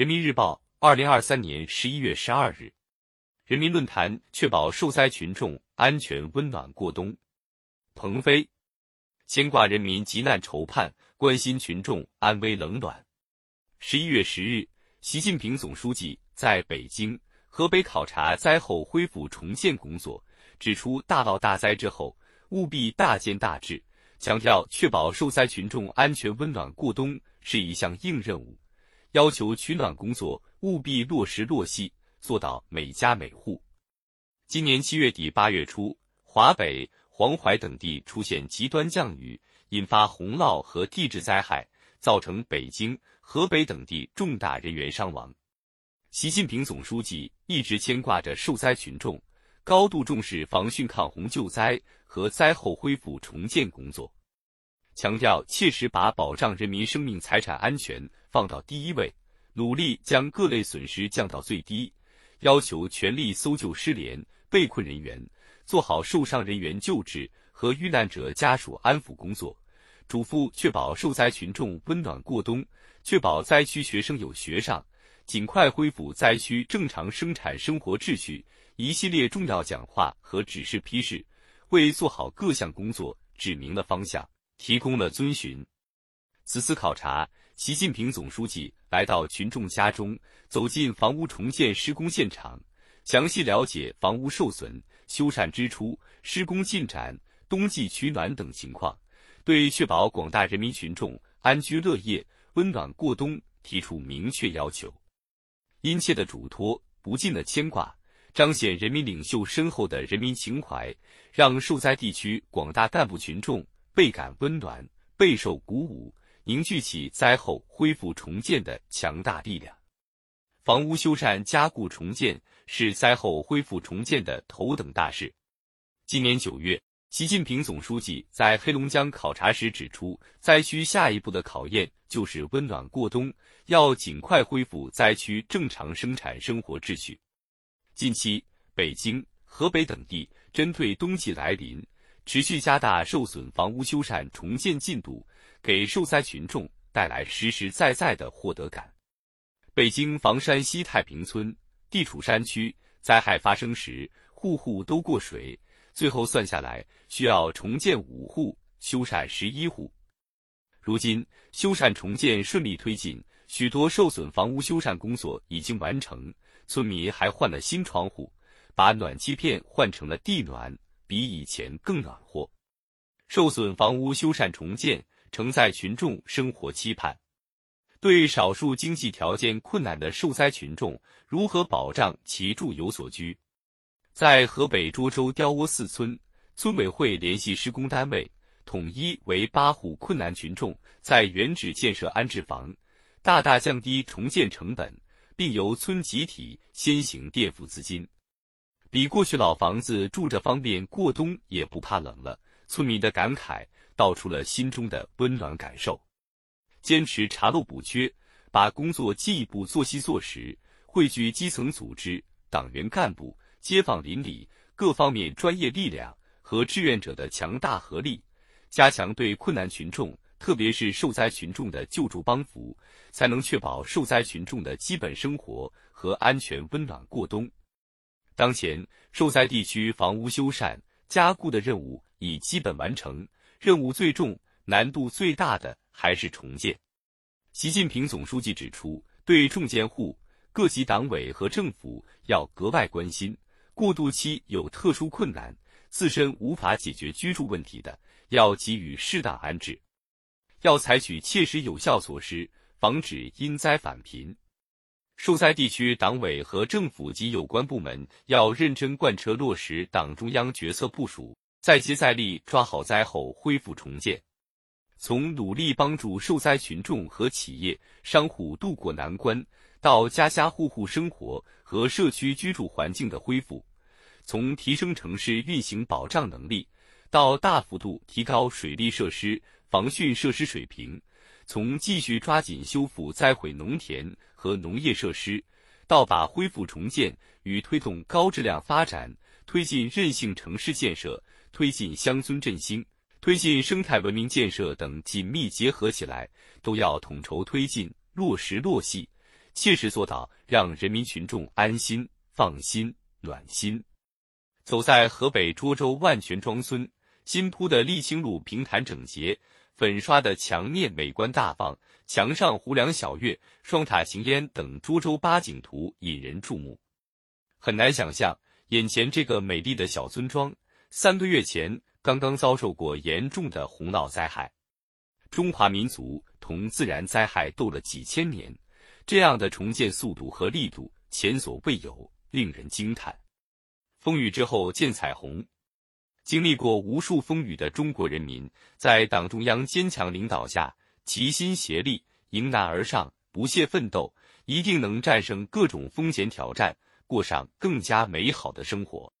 人民日报，二零二三年十一月十二日。人民论坛确保受灾群众安全温暖过冬。鹏飞，牵挂人民急难愁盼，关心群众安危冷暖。十一月十日，习近平总书记在北京、河北考察灾后恢复重建工作，指出大涝大灾之后，务必大建大治，强调确保受灾群众安全温暖过冬是一项硬任务，要求取暖工作务必落实落细。做到每家每户。今年七月底八月初，华北、黄淮等地出现极端降雨，引发洪涝和地质灾害，造成北京、河北等地重大人员伤亡。习近平总书记一直牵挂着受灾群众，高度重视防汛抗洪救灾和灾后恢复重建工作，强调切实把保障人民生命财产安全放到第一位，努力将各类损失降到最低。要求全力搜救失联被困人员，做好受伤人员救治和遇难者家属安抚工作，嘱咐确保受灾群众温暖过冬，确保灾区学生有学上，尽快恢复灾区正常生产生活秩序。一系列重要讲话和指示批示，为做好各项工作指明了方向，提供了遵循。此次考察。习近平总书记来到群众家中，走进房屋重建施工现场，详细了解房屋受损、修缮支出、施工进展、冬季取暖等情况，对确保广大人民群众安居乐业、温暖过冬提出明确要求。殷切的嘱托，不尽的牵挂，彰显人民领袖深厚的人民情怀，让受灾地区广大干部群众倍感温暖、备受鼓舞。凝聚起灾后恢复重建的强大力量。房屋修缮加固重建是灾后恢复重建的头等大事。今年九月，习近平总书记在黑龙江考察时指出，灾区下一步的考验就是温暖过冬，要尽快恢复灾区正常生产生活秩序。近期，北京、河北等地针对冬季来临，持续加大受损房屋修缮重建进度。给受灾群众带来实实在在的获得感。北京房山西太平村地处山区，灾害发生时户户都过水，最后算下来需要重建五户，修缮十一户。如今修缮重建顺利推进，许多受损房屋修缮工作已经完成，村民还换了新窗户，把暖气片换成了地暖，比以前更暖和。受损房屋修缮重建。承载群众生活期盼，对少数经济条件困难的受灾群众，如何保障其住有所居？在河北涿州雕窝寺村，村委会联系施工单位，统一为八户困难群众在原址建设安置房，大大降低重建成本，并由村集体先行垫付资金。比过去老房子住着方便，过冬也不怕冷了，村民的感慨。道出了心中的温暖感受，坚持查漏补缺，把工作进一步做细做实，汇聚基层组织、党员干部、街坊邻里各方面专业力量和志愿者的强大合力，加强对困难群众，特别是受灾群众的救助帮扶，才能确保受灾群众的基本生活和安全温暖过冬。当前，受灾地区房屋修缮加固的任务已基本完成。任务最重、难度最大的还是重建。习近平总书记指出，对重建户，各级党委和政府要格外关心。过渡期有特殊困难，自身无法解决居住问题的，要给予适当安置。要采取切实有效措施，防止因灾返贫。受灾地区党委和政府及有关部门要认真贯彻落实党中央决策部署。再接再厉，抓好灾后恢复重建，从努力帮助受灾群众和企业、商户渡过难关，到家家户户生活和社区居住环境的恢复；从提升城市运行保障能力，到大幅度提高水利设施、防汛设施水平；从继续抓紧修复灾毁农田和农业设施，到把恢复重建与推动高质量发展、推进韧性城市建设。推进乡村振兴、推进生态文明建设等紧密结合起来，都要统筹推进、落实落细，切实做到让人民群众安心、放心、暖心。走在河北涿州万全庄村，新铺的沥青路平坦整洁，粉刷的墙面美观大方，墙上胡梁晓月、双塔行烟等涿州八景图引人注目。很难想象，眼前这个美丽的小村庄，三个月前刚刚遭受过严重的洪涝灾害。中华民族同自然灾害斗了几千年，这样的重建速度和力度前所未有，令人惊叹。风雨之后见彩虹，经历过无数风雨的中国人民，在党中央坚强领导下，齐心协力，迎难而上，不懈奋斗，一定能战胜各种风险挑战，过上更加美好的生活。